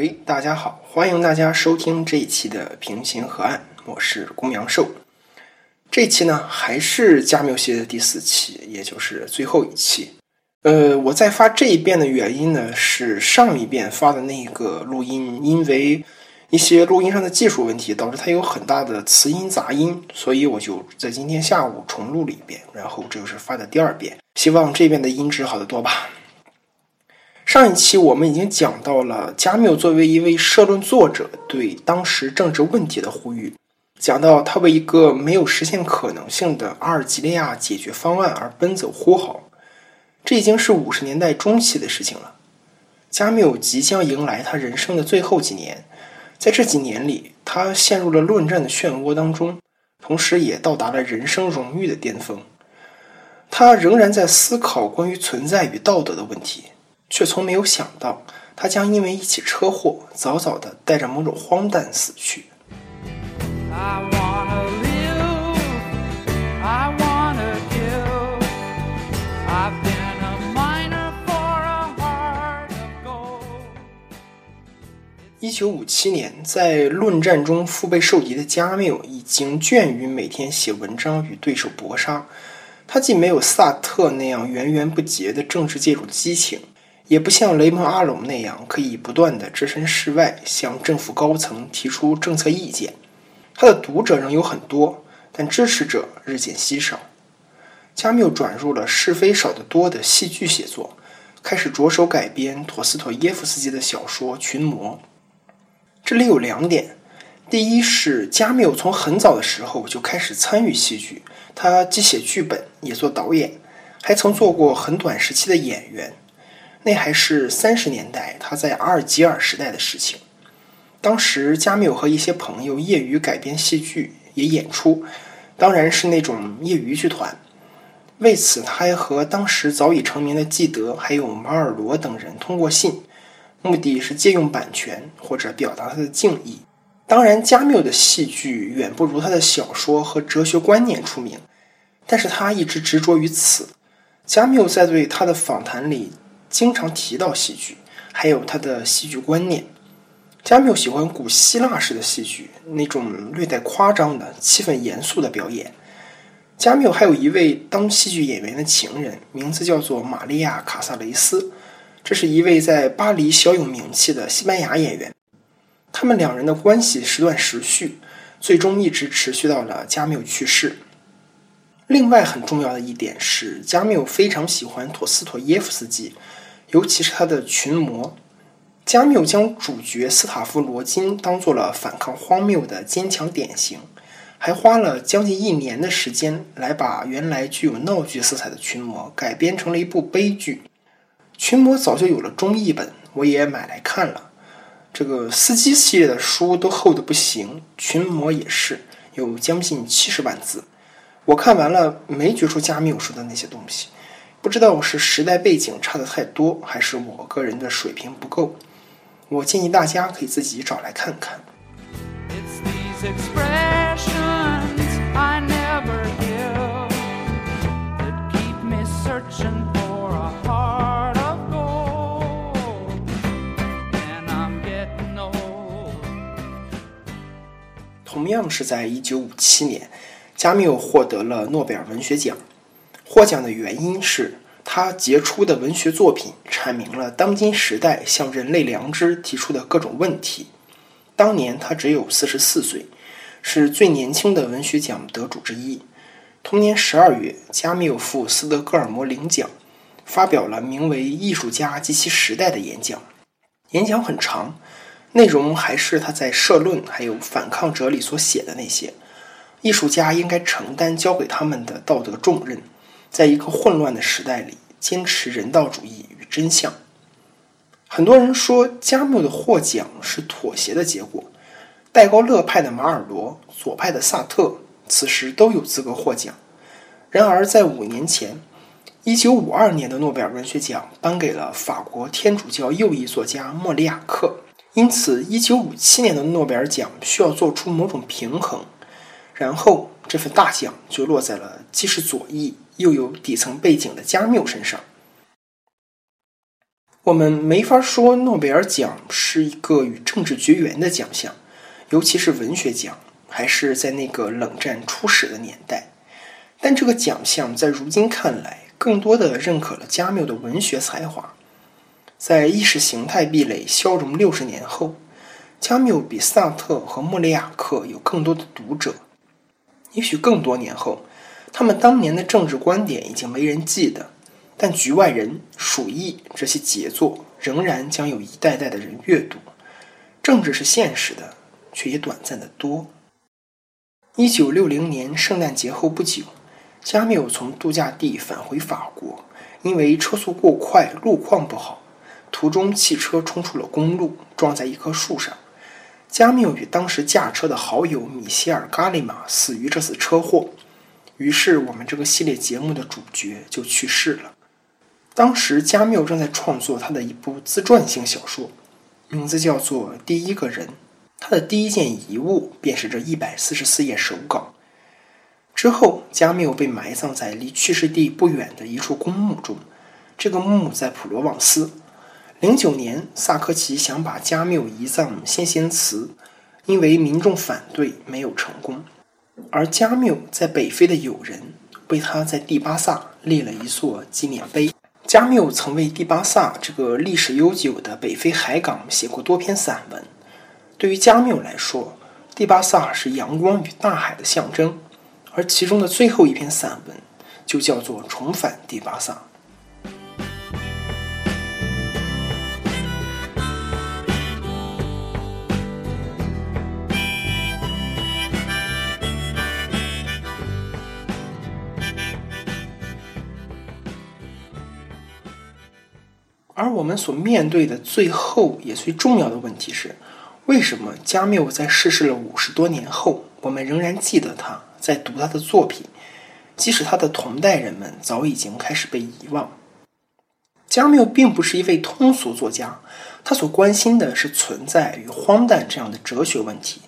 喂，大家好，欢迎大家收听这一期的平行河岸，我是公羊寿。这期呢还是加缪系列的第四期，也就是最后一期。呃，我在发这一遍的原因呢，是上一遍发的那个录音，因为一些录音上的技术问题，导致它有很大的词音杂音，所以我就在今天下午重录了一遍，然后这就是发的第二遍。希望这边的音质好得多吧。上一期我们已经讲到了加缪作为一位社论作者对当时政治问题的呼吁，讲到他为一个没有实现可能性的阿尔及利亚解决方案而奔走呼号。这已经是五十年代中期的事情了。加缪即将迎来他人生的最后几年，在这几年里，他陷入了论战的漩涡当中，同时也到达了人生荣誉的巅峰。他仍然在思考关于存在与道德的问题。却从没有想到，他将因为一起车祸，早早的带着某种荒诞死去。一九五七年，在论战中腹背受敌的加缪，已经倦于每天写文章与对手搏杀。他既没有萨特那样源源不竭的政治介入激情。也不像雷蒙·阿隆那样可以不断地置身事外，向政府高层提出政策意见。他的读者仍有很多，但支持者日渐稀少。加缪转入了是非少得多的戏剧写作，开始着手改编陀思妥耶夫斯基的小说《群魔》。这里有两点：第一是加缪从很早的时候就开始参与戏剧，他既写剧本，也做导演，还曾做过很短时期的演员。那还是三十年代，他在阿尔及尔时代的事情。当时，加缪和一些朋友业余改编戏剧，也演出，当然是那种业余剧团。为此，他还和当时早已成名的纪德还有马尔罗等人通过信，目的是借用版权或者表达他的敬意。当然，加缪的戏剧远不如他的小说和哲学观念出名，但是他一直执着于此。加缪在对他的访谈里。经常提到戏剧，还有他的戏剧观念。加缪喜欢古希腊式的戏剧，那种略带夸张的、气氛严肃的表演。加缪还有一位当戏剧演员的情人，名字叫做玛利亚·卡萨雷斯，这是一位在巴黎小有名气的西班牙演员。他们两人的关系时断时续，最终一直持续到了加缪去世。另外很重要的一点是，加缪非常喜欢陀思妥耶夫斯基。尤其是他的群魔，加缪将主角斯塔夫罗金当做了反抗荒谬的坚强典型，还花了将近一年的时间来把原来具有闹剧色彩的群魔改编成了一部悲剧。群魔早就有了中译本，我也买来看了。这个司机系列的书都厚的不行，群魔也是有将近七十万字。我看完了，没觉出加缪说的那些东西。不知道是时代背景差的太多，还是我个人的水平不够。我建议大家可以自己找来看看。同样是在一九五七年，加缪获得了诺贝尔文学奖。获奖的原因是他杰出的文学作品阐明了当今时代向人类良知提出的各种问题。当年他只有四十四岁，是最年轻的文学奖得主之一。同年十二月，加缪赴斯德哥尔摩领奖，发表了名为《艺术家及其时代》的演讲。演讲很长，内容还是他在社论还有反抗者里所写的那些。艺术家应该承担交给他们的道德重任。在一个混乱的时代里，坚持人道主义与真相。很多人说加缪的获奖是妥协的结果。戴高乐派的马尔罗，左派的萨特，此时都有资格获奖。然而，在五年前，一九五二年的诺贝尔文学奖颁给了法国天主教右翼作家莫里亚克，因此，一九五七年的诺贝尔奖需要做出某种平衡。然后，这份大奖就落在了既是左翼。又有底层背景的加缪身上，我们没法说诺贝尔奖是一个与政治绝缘的奖项，尤其是文学奖，还是在那个冷战初始的年代。但这个奖项在如今看来，更多的认可了加缪的文学才华。在意识形态壁垒消融六十年后，加缪比萨特和莫雷亚克有更多的读者。也许更多年后，他们当年的政治观点已经没人记得，但《局外人》《鼠疫》这些杰作仍然将有一代代的人阅读。政治是现实的，却也短暂的多。一九六零年圣诞节后不久，加缪从度假地返回法国，因为车速过快，路况不好。途中，汽车冲出了公路，撞在一棵树上。加缪与当时驾车的好友米歇尔·伽利玛死于这次车祸。于是，我们这个系列节目的主角就去世了。当时，加缪正在创作他的一部自传性小说，名字叫做《第一个人》。他的第一件遗物便是这一百四十四页手稿。之后，加缪被埋葬在离去世地不远的一处公墓中。这个墓在普罗旺斯。零九年，萨科齐想把加缪移葬先贤祠，因为民众反对，没有成功。而加缪在北非的友人为他在第巴萨立了一座纪念碑。加缪曾为第巴萨这个历史悠久的北非海港写过多篇散文。对于加缪来说，第巴萨是阳光与大海的象征，而其中的最后一篇散文就叫做《重返第巴萨》。而我们所面对的最后也最重要的问题是：为什么加缪在逝世了五十多年后，我们仍然记得他，在读他的作品，即使他的同代人们早已经开始被遗忘？加缪并不是一位通俗作家，他所关心的是存在与荒诞这样的哲学问题。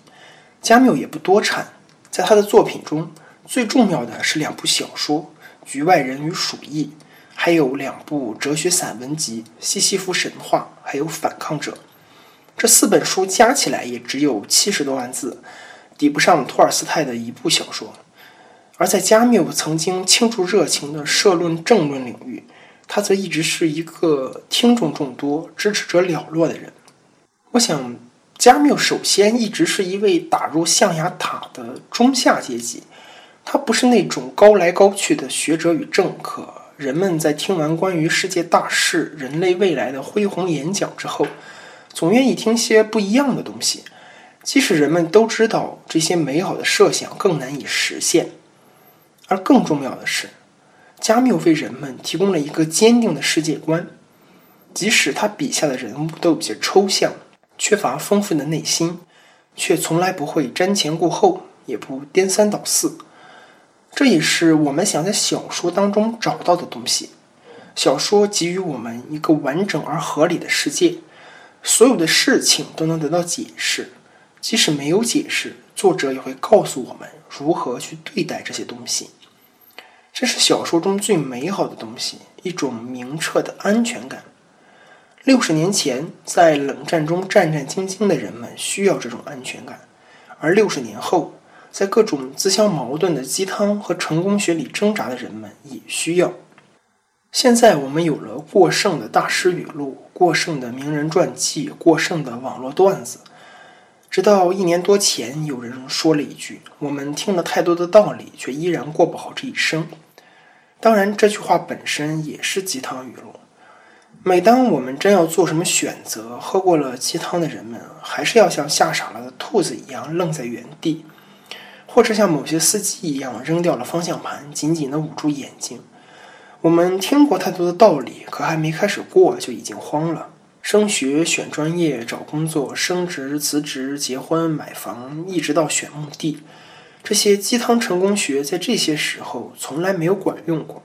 加缪也不多产，在他的作品中，最重要的是两部小说《局外人》与《鼠疫》。还有两部哲学散文集《西西弗神话》，还有《反抗者》，这四本书加起来也只有七十多万字，抵不上托尔斯泰的一部小说。而在加缪曾经倾注热情的社论政论领域，他则一直是一个听众众多、支持者寥落的人。我想，加缪首先一直是一位打入象牙塔的中下阶级，他不是那种高来高去的学者与政客。人们在听完关于世界大事、人类未来的恢宏演讲之后，总愿意听些不一样的东西，即使人们都知道这些美好的设想更难以实现。而更重要的是，加缪为人们提供了一个坚定的世界观，即使他笔下的人物都有些抽象，缺乏丰富的内心，却从来不会瞻前顾后，也不颠三倒四。这也是我们想在小说当中找到的东西。小说给予我们一个完整而合理的世界，所有的事情都能得到解释。即使没有解释，作者也会告诉我们如何去对待这些东西。这是小说中最美好的东西，一种明澈的安全感。六十年前，在冷战中战战兢兢的人们需要这种安全感，而六十年后。在各种自相矛盾的鸡汤和成功学里挣扎的人们也需要。现在我们有了过剩的大师语录、过剩的名人传记、过剩的网络段子。直到一年多前，有人说了一句：“我们听了太多的道理，却依然过不好这一生。”当然，这句话本身也是鸡汤语录。每当我们真要做什么选择，喝过了鸡汤的人们，还是要像吓傻了的兔子一样愣在原地。或者像某些司机一样扔掉了方向盘，紧紧地捂住眼睛。我们听过太多的道理，可还没开始过就已经慌了。升学、选专业、找工作、升职、辞职、结婚、买房，一直到选墓地，这些鸡汤成功学在这些时候从来没有管用过。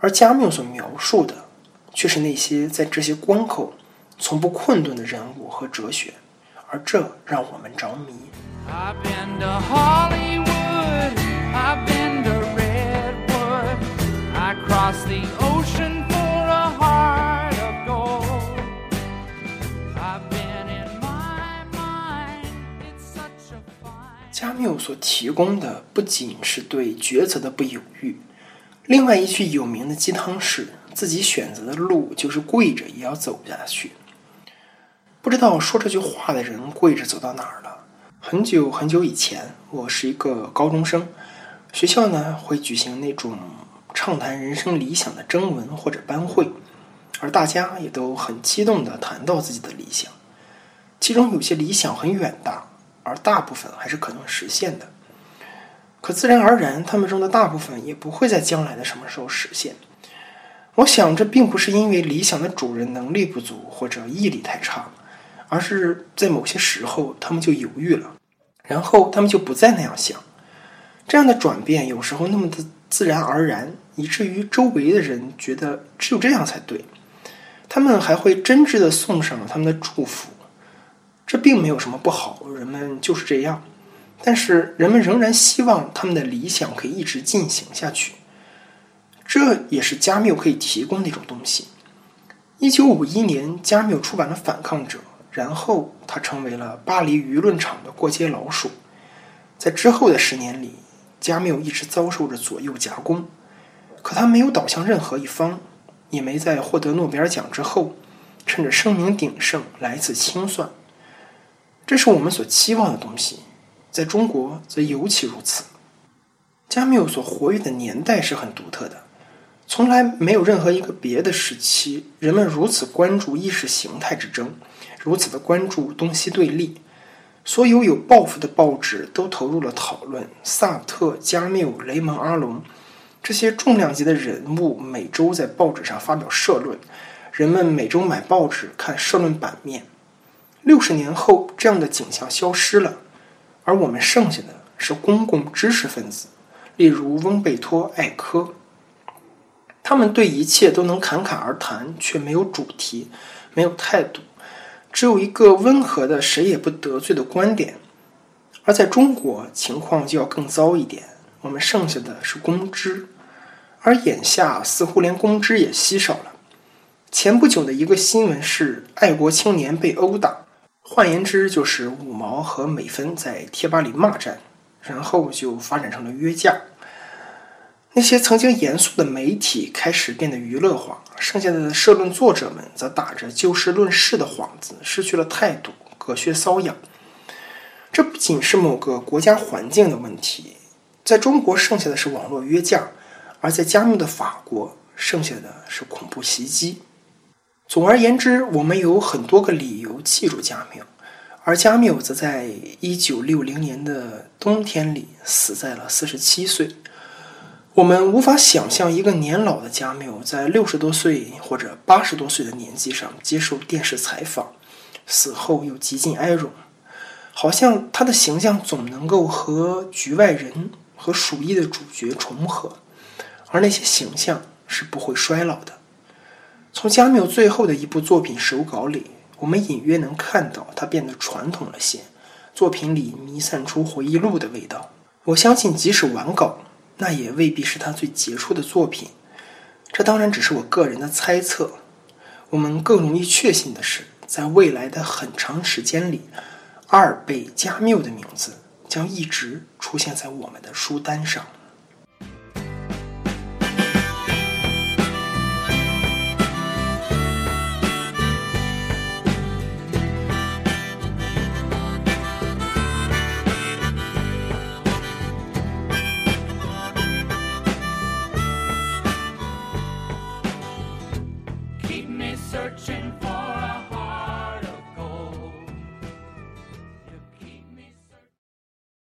而加缪所描述的，却是那些在这些关口从不困顿的人物和哲学，而这让我们着迷。i've been the hollywood i've been the redwood i cross the ocean for a heart of gold i've been in my mind it's such a fine 加缪所提供的不仅是对抉择的不犹豫另外一句有名的鸡汤是自己选择的路就是跪着也要走下去不知道说这句话的人跪着走到哪儿了很久很久以前，我是一个高中生，学校呢会举行那种畅谈人生理想的征文或者班会，而大家也都很激动地谈到自己的理想，其中有些理想很远大，而大部分还是可能实现的。可自然而然，他们中的大部分也不会在将来的什么时候实现。我想，这并不是因为理想的主人能力不足或者毅力太差。而是在某些时候，他们就犹豫了，然后他们就不再那样想。这样的转变有时候那么的自然而然，以至于周围的人觉得只有这样才对。他们还会真挚的送上了他们的祝福，这并没有什么不好，人们就是这样。但是人们仍然希望他们的理想可以一直进行下去，这也是加缪可以提供的一种东西。一九五一年，加缪出版了《反抗者》。然后他成为了巴黎舆论场的过街老鼠，在之后的十年里，加缪一直遭受着左右夹攻，可他没有倒向任何一方，也没在获得诺贝尔奖之后，趁着声名鼎盛来一次清算。这是我们所期望的东西，在中国则尤其如此。加缪所活跃的年代是很独特的，从来没有任何一个别的时期，人们如此关注意识形态之争。如此的关注东西对立，所有有抱负的报纸都投入了讨论。萨特、加缪、雷蒙·阿隆这些重量级的人物每周在报纸上发表社论，人们每周买报纸看社论版面。六十年后，这样的景象消失了，而我们剩下的是公共知识分子，例如翁贝托、艾科。他们对一切都能侃侃而谈，却没有主题，没有态度。只有一个温和的、谁也不得罪的观点，而在中国情况就要更糟一点。我们剩下的是公知，而眼下似乎连公知也稀少了。前不久的一个新闻是爱国青年被殴打，换言之就是五毛和美分在贴吧里骂战，然后就发展成了约架。那些曾经严肃的媒体开始变得娱乐化，剩下的社论作者们则打着就事论事的幌子，失去了态度，隔靴搔痒。这不仅是某个国家环境的问题，在中国剩下的是网络约架，而在加缪的法国剩下的是恐怖袭击。总而言之，我们有很多个理由记住加缪，而加缪则在一九六零年的冬天里死在了四十七岁。我们无法想象一个年老的加缪在六十多岁或者八十多岁的年纪上接受电视采访，死后又极尽哀荣，好像他的形象总能够和局外人和鼠疫的主角重合，而那些形象是不会衰老的。从加缪最后的一部作品手稿里，我们隐约能看到他变得传统了些，作品里弥散出回忆录的味道。我相信，即使完稿。那也未必是他最杰出的作品，这当然只是我个人的猜测。我们更容易确信的是，在未来的很长时间里，阿尔贝·加缪的名字将一直出现在我们的书单上。